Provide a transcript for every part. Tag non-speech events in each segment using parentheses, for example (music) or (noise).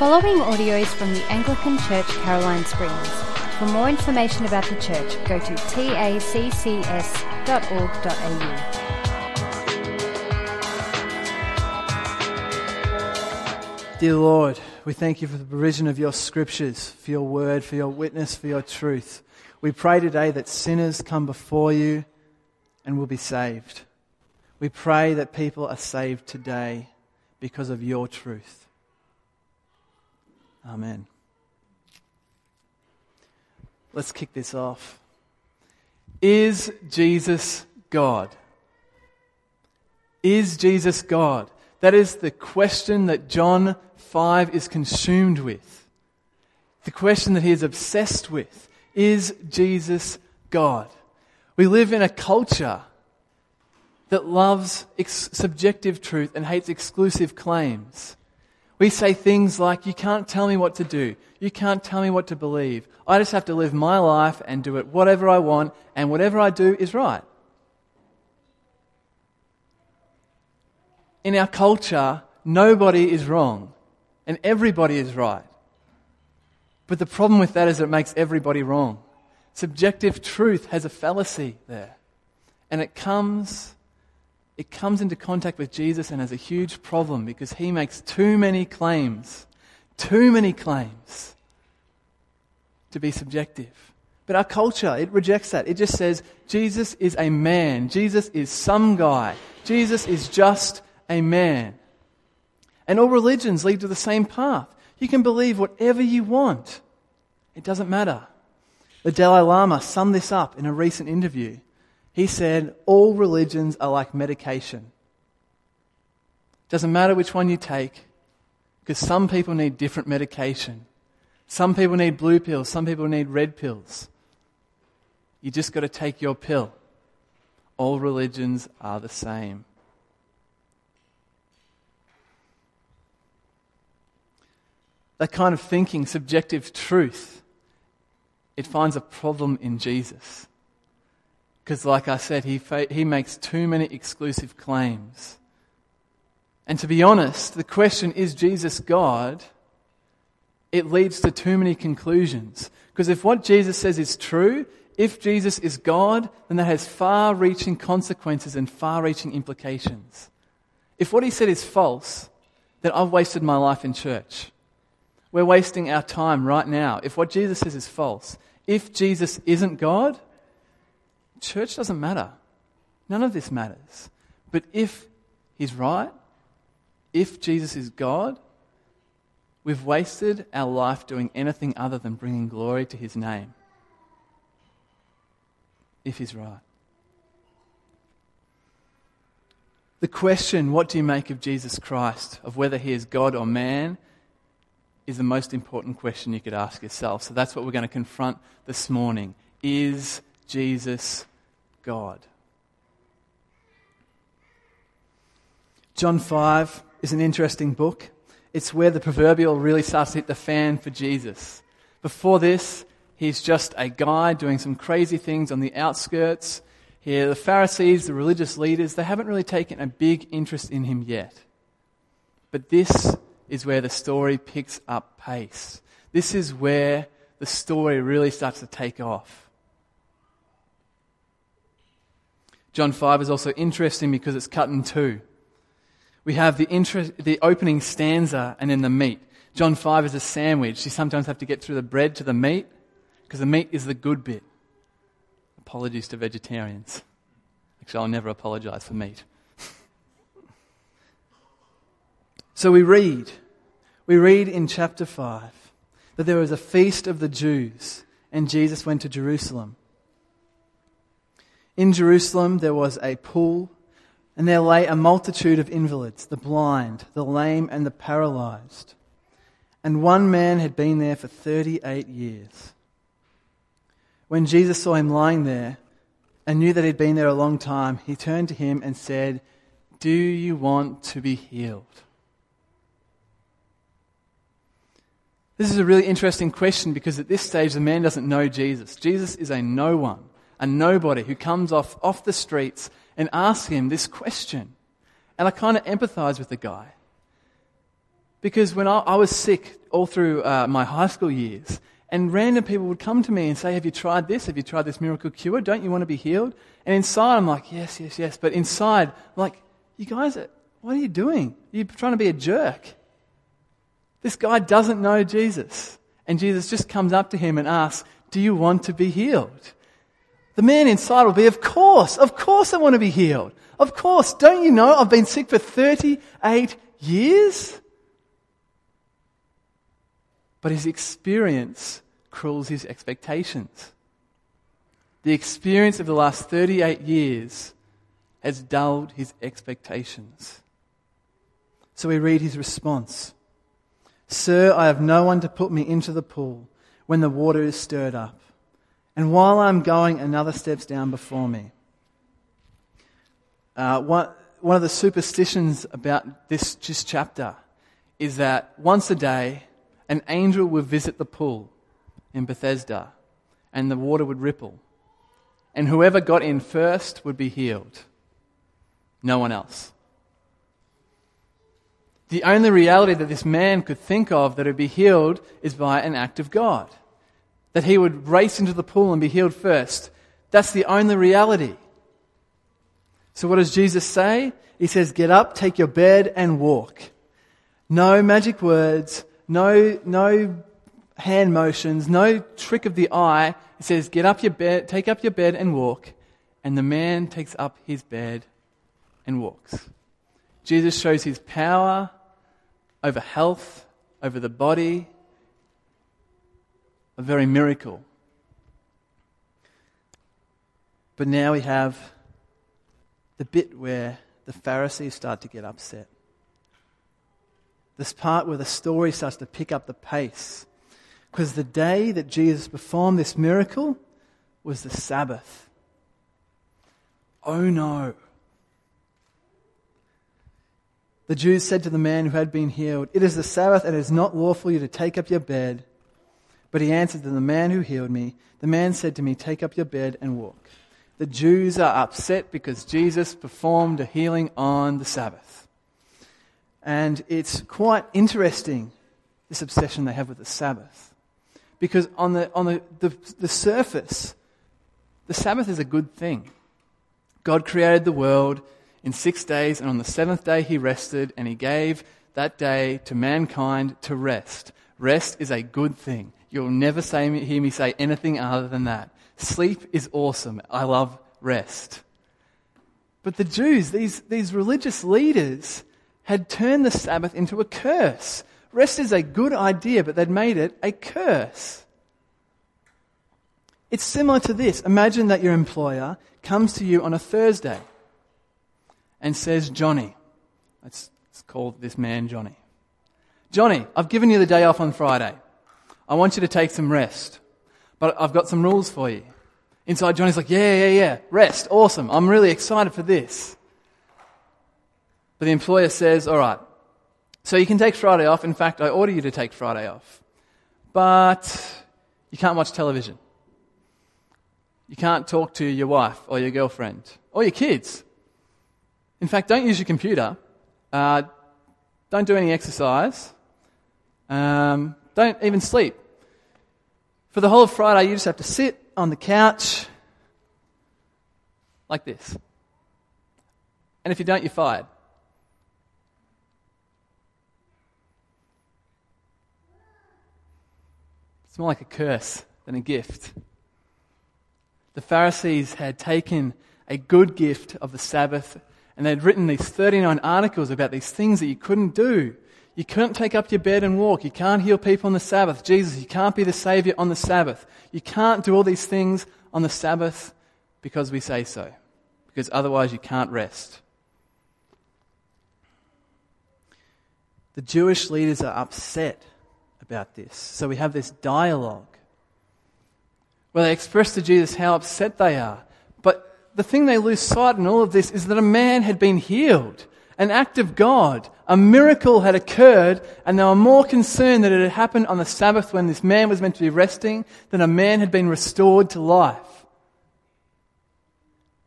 following audio is from the Anglican Church Caroline Springs. For more information about the church, go to taccs.org.au. Dear Lord, we thank you for the provision of your scriptures, for your word, for your witness, for your truth. We pray today that sinners come before you and will be saved. We pray that people are saved today because of your truth. Amen. Let's kick this off. Is Jesus God? Is Jesus God? That is the question that John 5 is consumed with. The question that he is obsessed with. Is Jesus God? We live in a culture that loves ex- subjective truth and hates exclusive claims. We say things like, You can't tell me what to do. You can't tell me what to believe. I just have to live my life and do it whatever I want, and whatever I do is right. In our culture, nobody is wrong, and everybody is right. But the problem with that is it makes everybody wrong. Subjective truth has a fallacy there. And it comes, it comes into contact with Jesus and has a huge problem because he makes too many claims, too many claims to be subjective. But our culture, it rejects that. It just says Jesus is a man. Jesus is some guy. Jesus is just a man. And all religions lead to the same path. You can believe whatever you want. It doesn't matter. The Dalai Lama summed this up in a recent interview. He said, All religions are like medication. Doesn't matter which one you take, because some people need different medication. Some people need blue pills, some people need red pills. You just got to take your pill. All religions are the same. that kind of thinking, subjective truth, it finds a problem in Jesus. Because, like I said, he, fa- he makes too many exclusive claims. And to be honest, the question, is Jesus God? It leads to too many conclusions. Because if what Jesus says is true, if Jesus is God, then that has far reaching consequences and far reaching implications. If what he said is false, then I've wasted my life in church. We're wasting our time right now. If what Jesus says is false, if Jesus isn't God, church doesn't matter. None of this matters. But if he's right, if Jesus is God, we've wasted our life doing anything other than bringing glory to his name. If he's right. The question, what do you make of Jesus Christ, of whether he is God or man, is the most important question you could ask yourself. So that's what we're going to confront this morning. Is Jesus God? John 5 is an interesting book. It's where the proverbial really starts to hit the fan for Jesus. Before this, he's just a guy doing some crazy things on the outskirts. Here, the Pharisees, the religious leaders, they haven't really taken a big interest in him yet. But this is where the story picks up pace. This is where the story really starts to take off. John 5 is also interesting because it's cut in two. We have the, inter- the opening stanza and then the meat. John 5 is a sandwich. You sometimes have to get through the bread to the meat because the meat is the good bit. Apologies to vegetarians. Actually, I'll never apologize for meat. (laughs) So we read, we read in chapter 5 that there was a feast of the Jews and Jesus went to Jerusalem. In Jerusalem there was a pool and there lay a multitude of invalids, the blind, the lame, and the paralyzed. And one man had been there for 38 years. When Jesus saw him lying there and knew that he'd been there a long time, he turned to him and said, Do you want to be healed? This is a really interesting question because at this stage the man doesn't know Jesus. Jesus is a no one, a nobody who comes off, off the streets and asks him this question. And I kind of empathize with the guy. Because when I, I was sick all through uh, my high school years, and random people would come to me and say, Have you tried this? Have you tried this miracle cure? Don't you want to be healed? And inside, I'm like, Yes, yes, yes. But inside, I'm like, You guys, what are you doing? You're trying to be a jerk. This guy doesn't know Jesus. And Jesus just comes up to him and asks, Do you want to be healed? The man inside will be, Of course, of course I want to be healed. Of course, don't you know I've been sick for 38 years? But his experience cruels his expectations. The experience of the last 38 years has dulled his expectations. So we read his response Sir, I have no one to put me into the pool when the water is stirred up. And while I'm going, another steps down before me. Uh, one, one of the superstitions about this just chapter is that once a day, an angel would visit the pool in Bethesda and the water would ripple. And whoever got in first would be healed. No one else. The only reality that this man could think of that would be healed is by an act of God. That he would race into the pool and be healed first. That's the only reality. So what does Jesus say? He says, get up, take your bed and walk. No magic words, no, no hand motions, no trick of the eye. He says, get up your bed, take up your bed and walk. And the man takes up his bed and walks. Jesus shows his power over health, over the body, a very miracle. But now we have the bit where the Pharisees start to get upset. This part where the story starts to pick up the pace. Because the day that Jesus performed this miracle was the Sabbath. Oh no. The Jews said to the man who had been healed, It is the Sabbath and it is not lawful for you to take up your bed. But he answered to the man who healed me, The man said to me, Take up your bed and walk. The Jews are upset because Jesus performed a healing on the Sabbath. And it's quite interesting, this obsession they have with the Sabbath. Because on the, on the, the, the surface, the Sabbath is a good thing. God created the world in six days, and on the seventh day he rested, and he gave that day to mankind to rest. Rest is a good thing. You'll never say, hear me say anything other than that. Sleep is awesome. I love rest. But the Jews, these, these religious leaders, had turned the Sabbath into a curse. Rest is a good idea, but they'd made it a curse. It's similar to this. Imagine that your employer comes to you on a Thursday and says, Johnny, let's, let's call this man Johnny. Johnny, I've given you the day off on Friday. I want you to take some rest, but I've got some rules for you. Inside, Johnny's like, yeah, yeah, yeah, rest, awesome. I'm really excited for this. But the employer says, all right, so you can take Friday off. In fact, I order you to take Friday off. But you can't watch television. You can't talk to your wife or your girlfriend or your kids. In fact, don't use your computer. Uh, don't do any exercise. Um, don't even sleep. For the whole of Friday, you just have to sit on the couch like this. And if you don't, you're fired. It's more like a curse than a gift. The Pharisees had taken a good gift of the Sabbath and they'd written these 39 articles about these things that you couldn't do. You couldn't take up your bed and walk. You can't heal people on the Sabbath. Jesus, you can't be the Savior on the Sabbath. You can't do all these things on the Sabbath because we say so. Because otherwise you can't rest. The Jewish leaders are upset about this. So we have this dialogue where they express to Jesus how upset they are. But the thing they lose sight in all of this is that a man had been healed, an act of God, a miracle had occurred, and they were more concerned that it had happened on the Sabbath when this man was meant to be resting than a man had been restored to life.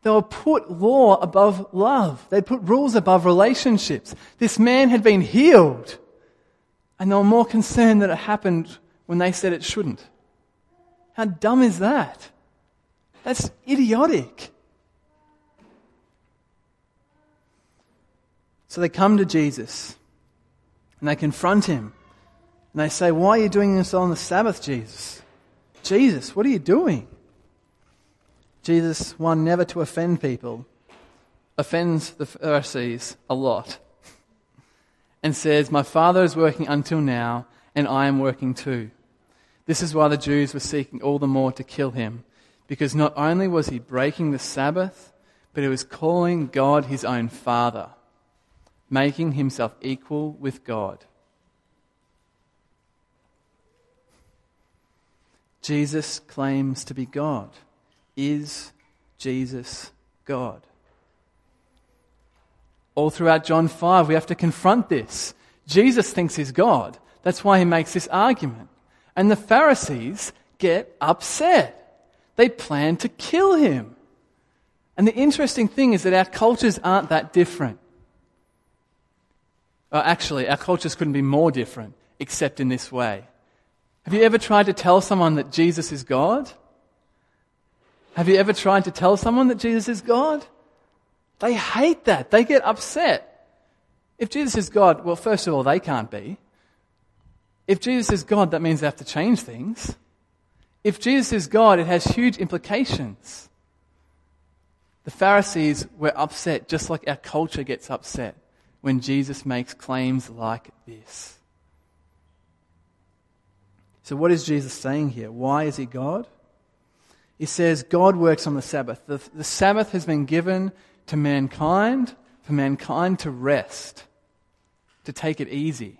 They were put law above love. They put rules above relationships. This man had been healed. And they were more concerned that it happened when they said it shouldn't. How dumb is that? That's idiotic. So they come to Jesus and they confront him. And they say, Why are you doing this on the Sabbath, Jesus? Jesus, what are you doing? Jesus, one, never to offend people, offends the Pharisees a lot and says, My Father is working until now, and I am working too. This is why the Jews were seeking all the more to kill him, because not only was he breaking the Sabbath, but he was calling God his own Father making himself equal with God. Jesus claims to be God. Is Jesus God? All throughout John 5, we have to confront this. Jesus thinks he's God. That's why he makes this argument. And the Pharisees get upset. They plan to kill him. And the interesting thing is that our cultures aren't that different. Well, actually, our cultures couldn't be more different, except in this way. Have you ever tried to tell someone that Jesus is God? Have you ever tried to tell someone that Jesus is God? They hate that. They get upset. If Jesus is God, well, first of all, they can't be. If Jesus is God, that means they have to change things. If Jesus is God, it has huge implications. The Pharisees were upset just like our culture gets upset when Jesus makes claims like this. So, what is Jesus saying here? Why is he God? He says God works on the Sabbath. The, the Sabbath has been given to mankind for mankind to rest, to take it easy.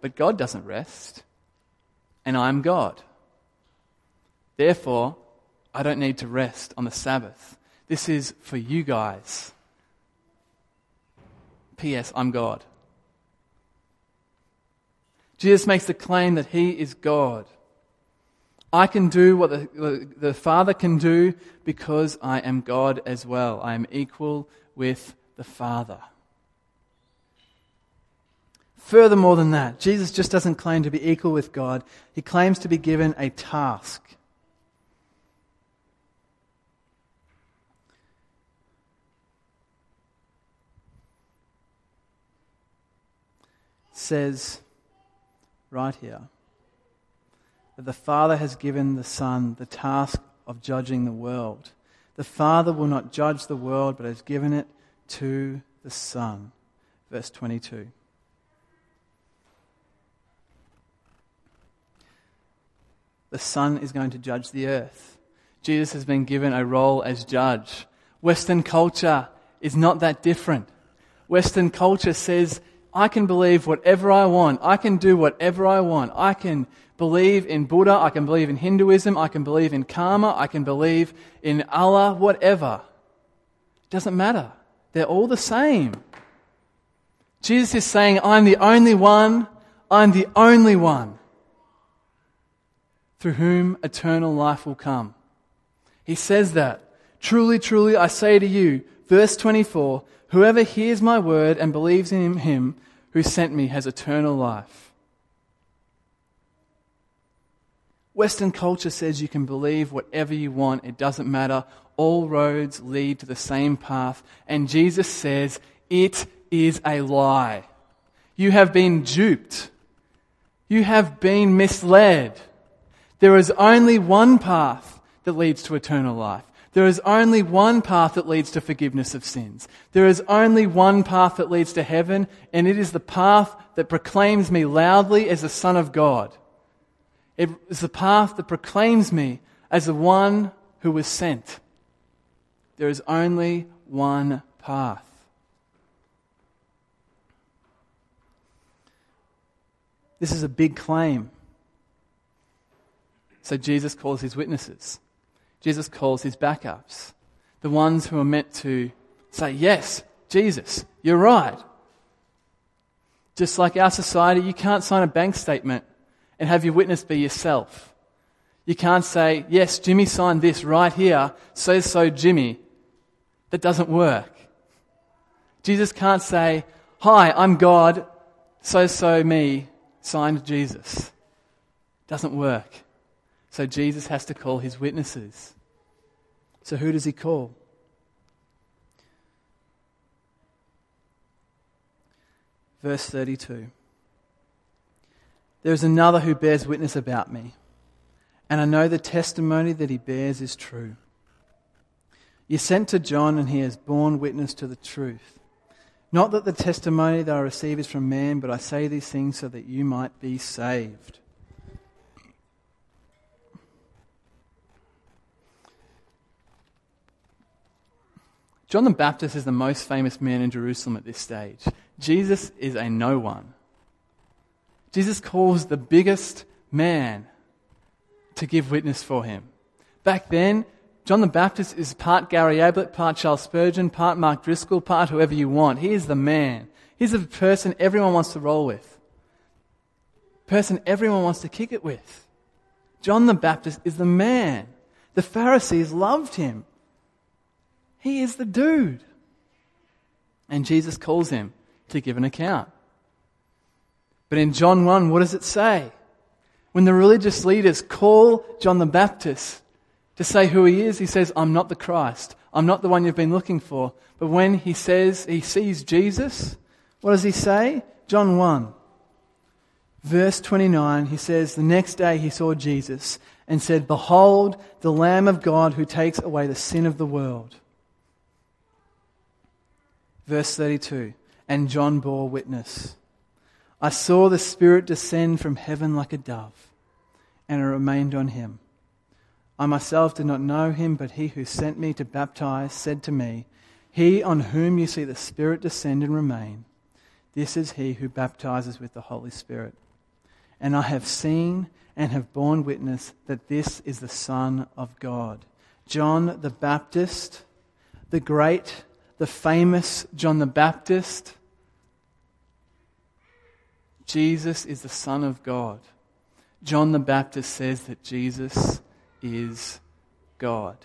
But God doesn't rest, and I'm God. Therefore, I don't need to rest on the Sabbath. This is for you guys. P.S. I'm God. Jesus makes the claim that he is God. I can do what the, the Father can do because I am God as well. I am equal with the Father. Furthermore than that, Jesus just doesn't claim to be equal with God, he claims to be given a task. Says right here that the Father has given the Son the task of judging the world. The Father will not judge the world, but has given it to the Son. Verse 22. The Son is going to judge the earth. Jesus has been given a role as judge. Western culture is not that different. Western culture says I can believe whatever I want. I can do whatever I want. I can believe in Buddha. I can believe in Hinduism. I can believe in karma. I can believe in Allah, whatever. It doesn't matter. They're all the same. Jesus is saying, I'm the only one. I'm the only one through whom eternal life will come. He says that. Truly, truly, I say to you, verse 24, Whoever hears my word and believes in him who sent me has eternal life. Western culture says you can believe whatever you want, it doesn't matter. All roads lead to the same path. And Jesus says it is a lie. You have been duped. You have been misled. There is only one path that leads to eternal life. There is only one path that leads to forgiveness of sins. There is only one path that leads to heaven, and it is the path that proclaims me loudly as the Son of God. It is the path that proclaims me as the one who was sent. There is only one path. This is a big claim. So Jesus calls his witnesses. Jesus calls his backups, the ones who are meant to say, Yes, Jesus, you're right. Just like our society, you can't sign a bank statement and have your witness be yourself. You can't say, Yes, Jimmy signed this right here, so so, Jimmy. That doesn't work. Jesus can't say, Hi, I'm God, so so me, signed Jesus. Doesn't work. So Jesus has to call his witnesses. So who does he call? Verse 32. There is another who bears witness about me, and I know the testimony that he bears is true. You sent to John, and he has borne witness to the truth. Not that the testimony that I receive is from man, but I say these things so that you might be saved. John the Baptist is the most famous man in Jerusalem at this stage. Jesus is a no one. Jesus calls the biggest man to give witness for him. Back then, John the Baptist is part Gary Ablett, part Charles Spurgeon, part Mark Driscoll, part whoever you want. He is the man. He's the person everyone wants to roll with. Person everyone wants to kick it with. John the Baptist is the man. The Pharisees loved him. He is the dude. And Jesus calls him to give an account. But in John 1, what does it say? When the religious leaders call John the Baptist to say who he is, he says, I'm not the Christ. I'm not the one you've been looking for. But when he says he sees Jesus, what does he say? John 1, verse 29, he says, The next day he saw Jesus and said, Behold, the Lamb of God who takes away the sin of the world. Verse 32, and John bore witness. I saw the Spirit descend from heaven like a dove, and it remained on him. I myself did not know him, but he who sent me to baptize said to me, He on whom you see the Spirit descend and remain, this is he who baptizes with the Holy Spirit. And I have seen and have borne witness that this is the Son of God. John the Baptist, the great, the famous John the Baptist, Jesus is the Son of God. John the Baptist says that Jesus is God.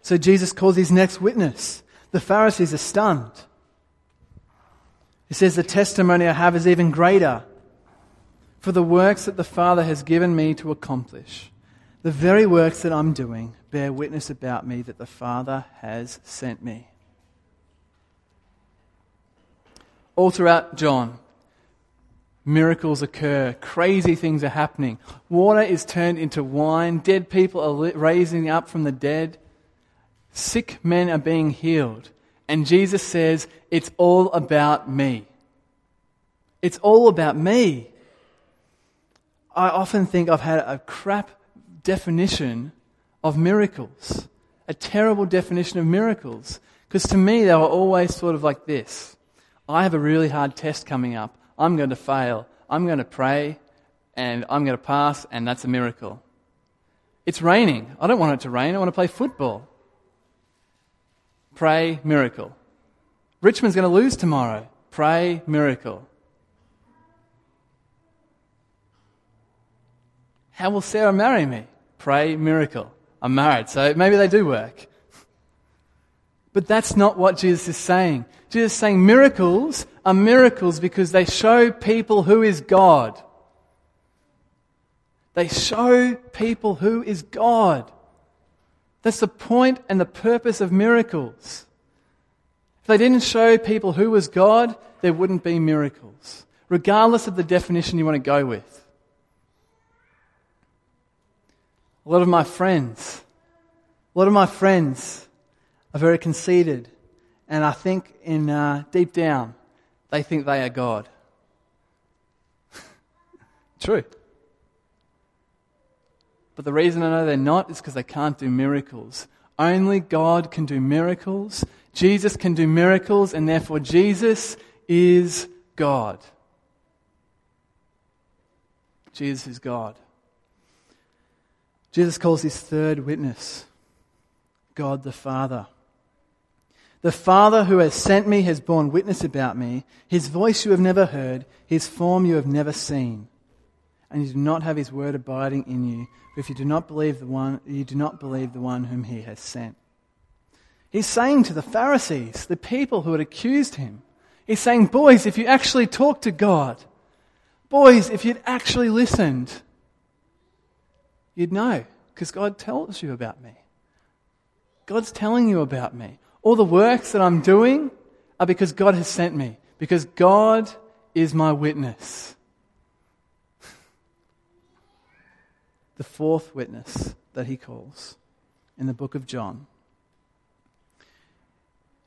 So Jesus calls his next witness. The Pharisees are stunned. He says, The testimony I have is even greater. For the works that the Father has given me to accomplish, the very works that I'm doing, bear witness about me that the Father has sent me. All throughout John, miracles occur, crazy things are happening. Water is turned into wine, dead people are raising up from the dead, sick men are being healed. And Jesus says, It's all about me. It's all about me. I often think I've had a crap definition of miracles, a terrible definition of miracles. Because to me, they were always sort of like this I have a really hard test coming up. I'm going to fail. I'm going to pray and I'm going to pass, and that's a miracle. It's raining. I don't want it to rain. I want to play football. Pray, miracle. Richmond's going to lose tomorrow. Pray, miracle. How will Sarah marry me? Pray, miracle. I'm married, so maybe they do work. But that's not what Jesus is saying. Jesus is saying miracles are miracles because they show people who is God. They show people who is God. That's the point and the purpose of miracles. If they didn't show people who was God, there wouldn't be miracles, regardless of the definition you want to go with. A lot of my friends, a lot of my friends are very conceited, and I think in uh, deep down they think they are God. (laughs) True. But the reason I know they're not is because they can't do miracles. Only God can do miracles. Jesus can do miracles, and therefore Jesus is God. Jesus is God. Jesus calls his third witness God the Father. The Father who has sent me has borne witness about me. His voice you have never heard, his form you have never seen. And you do not have his word abiding in you. But if you do not believe the one, you do not believe the one whom he has sent. He's saying to the Pharisees, the people who had accused him, He's saying, boys, if you actually talked to God, boys, if you'd actually listened, you'd know, because God tells you about me. God's telling you about me. All the works that I'm doing are because God has sent me, because God is my witness. (laughs) the fourth witness that he calls in the book of John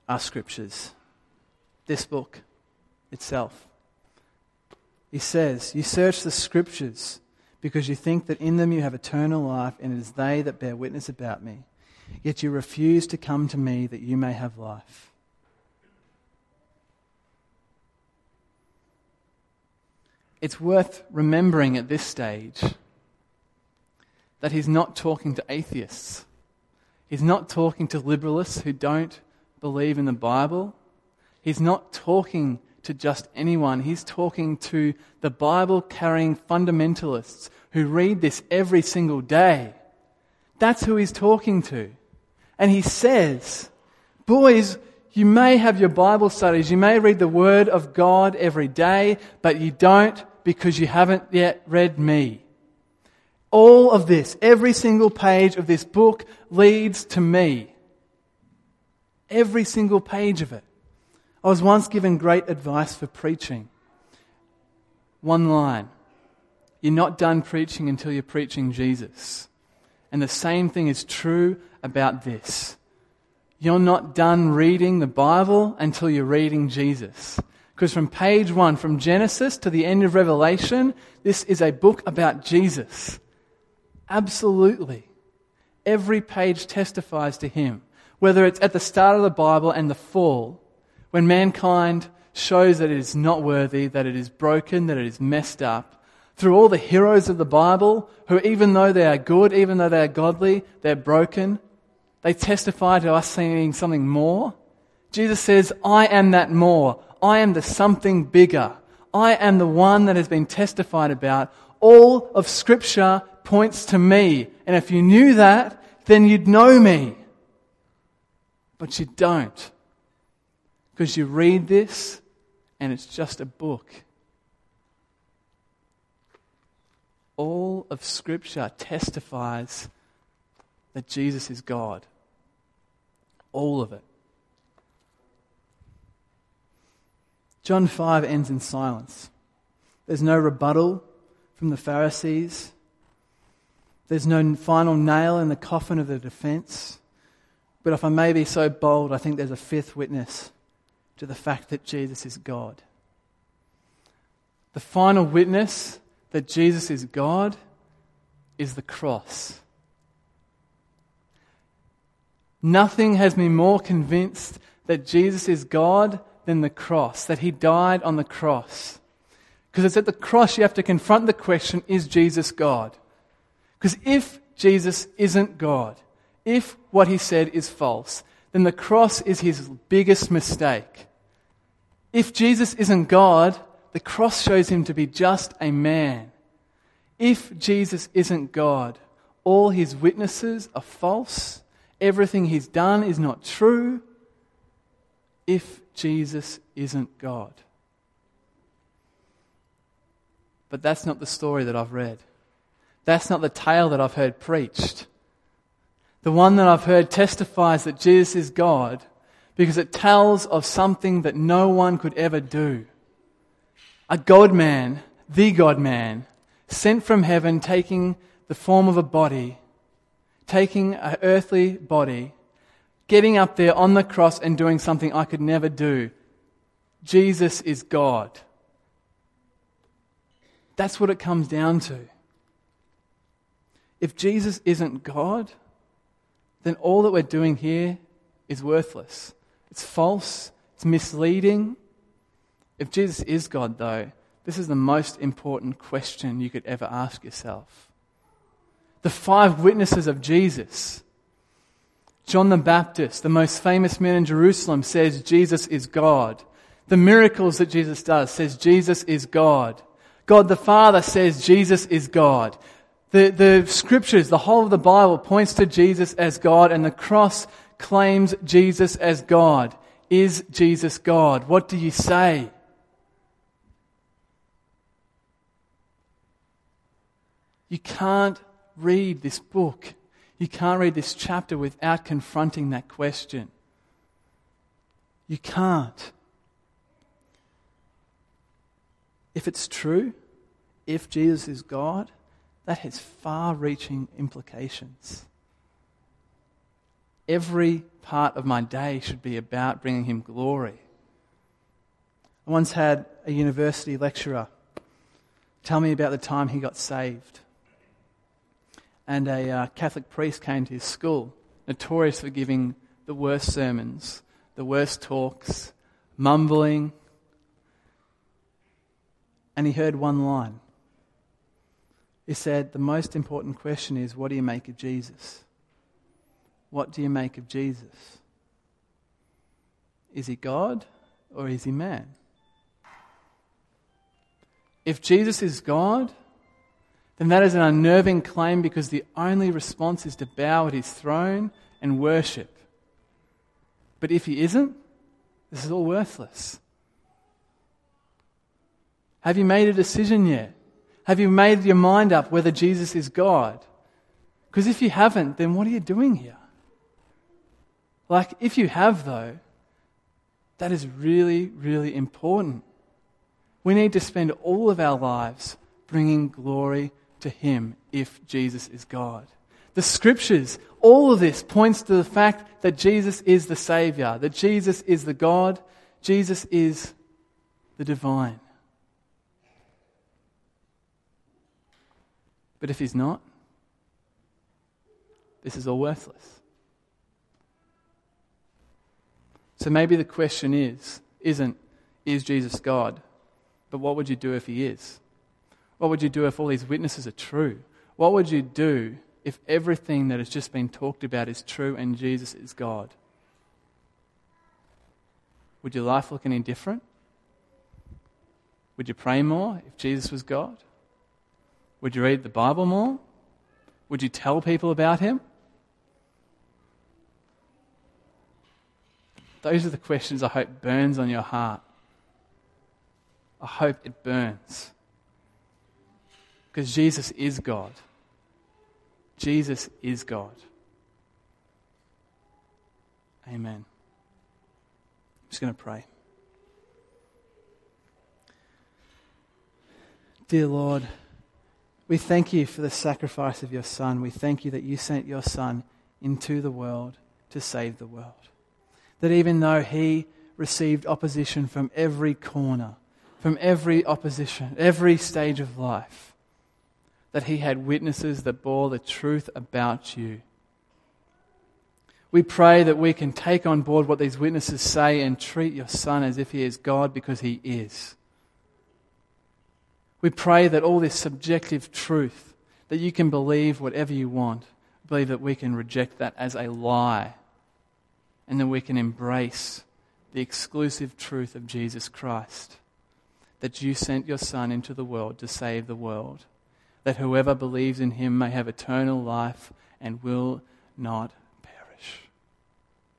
are scriptures. This book itself. He says, You search the scriptures because you think that in them you have eternal life, and it is they that bear witness about me. Yet you refuse to come to me that you may have life. It's worth remembering at this stage that he's not talking to atheists. He's not talking to liberalists who don't believe in the Bible. He's not talking to just anyone. He's talking to the Bible carrying fundamentalists who read this every single day. That's who he's talking to. And he says, Boys, you may have your Bible studies, you may read the Word of God every day, but you don't because you haven't yet read me. All of this, every single page of this book leads to me. Every single page of it. I was once given great advice for preaching. One line You're not done preaching until you're preaching Jesus. And the same thing is true about this. You're not done reading the Bible until you're reading Jesus. Because from page one, from Genesis to the end of Revelation, this is a book about Jesus. Absolutely. Every page testifies to him. Whether it's at the start of the Bible and the fall, when mankind shows that it is not worthy, that it is broken, that it is messed up, through all the heroes of the Bible, who even though they are good, even though they are godly, they're broken, they testify to us seeing something more. Jesus says, I am that more. I am the something bigger. I am the one that has been testified about. All of Scripture points to me. And if you knew that, then you'd know me. But you don't. Because you read this and it's just a book. All of Scripture testifies that Jesus is God. All of it. John 5 ends in silence. There's no rebuttal from the Pharisees. There's no final nail in the coffin of the defense. But if I may be so bold, I think there's a fifth witness to the fact that Jesus is God. The final witness that Jesus is God is the cross. Nothing has me more convinced that Jesus is God than the cross, that he died on the cross. Because it's at the cross you have to confront the question is Jesus God? Because if Jesus isn't God, if what he said is false, then the cross is his biggest mistake. If Jesus isn't God, the cross shows him to be just a man. If Jesus isn't God, all his witnesses are false, everything he's done is not true. If Jesus isn't God. But that's not the story that I've read. That's not the tale that I've heard preached. The one that I've heard testifies that Jesus is God because it tells of something that no one could ever do. A God man, the God man, sent from heaven, taking the form of a body, taking an earthly body, getting up there on the cross and doing something I could never do. Jesus is God. That's what it comes down to. If Jesus isn't God, then all that we're doing here is worthless. It's false, it's misleading. If Jesus is God, though, this is the most important question you could ever ask yourself. The five witnesses of Jesus. John the Baptist, the most famous man in Jerusalem, says Jesus is God. The miracles that Jesus does says Jesus is God. God the Father says Jesus is God. The, the scriptures, the whole of the Bible points to Jesus as God, and the cross claims Jesus as God. Is Jesus God? What do you say? You can't read this book. You can't read this chapter without confronting that question. You can't. If it's true, if Jesus is God, that has far reaching implications. Every part of my day should be about bringing him glory. I once had a university lecturer tell me about the time he got saved and a uh, Catholic priest came to his school, notorious for giving the worst sermons, the worst talks, mumbling. And he heard one line. He said, The most important question is, what do you make of Jesus? What do you make of Jesus? Is he God or is he man? If Jesus is God, then that is an unnerving claim because the only response is to bow at his throne and worship. But if he isn't, this is all worthless. Have you made a decision yet? Have you made your mind up whether Jesus is God? Because if you haven't, then what are you doing here? Like, if you have, though, that is really, really important. We need to spend all of our lives bringing glory to him if Jesus is God. The scriptures, all of this points to the fact that Jesus is the Savior, that Jesus is the God, Jesus is the divine. But if he's not, this is all worthless. So maybe the question is, isn't, is Jesus God? But what would you do if he is? What would you do if all these witnesses are true? What would you do if everything that has just been talked about is true and Jesus is God? Would your life look any different? Would you pray more if Jesus was God? Would you read the Bible more? Would you tell people about him? Those are the questions I hope burns on your heart. I hope it burns. Because Jesus is God. Jesus is God. Amen. I'm just going to pray. Dear Lord, we thank you for the sacrifice of your Son. We thank you that you sent your Son into the world to save the world. That even though he received opposition from every corner, from every opposition, every stage of life, that he had witnesses that bore the truth about you. We pray that we can take on board what these witnesses say and treat your son as if he is God because he is. We pray that all this subjective truth, that you can believe whatever you want, believe that we can reject that as a lie and that we can embrace the exclusive truth of Jesus Christ, that you sent your Son into the world to save the world that whoever believes in him may have eternal life and will not perish.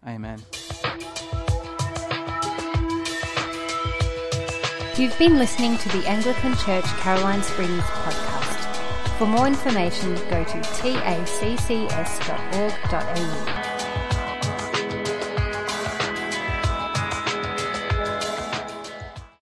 Amen. You've been listening to the Anglican Church Caroline Springs podcast. For more information, go to taccs.org.au.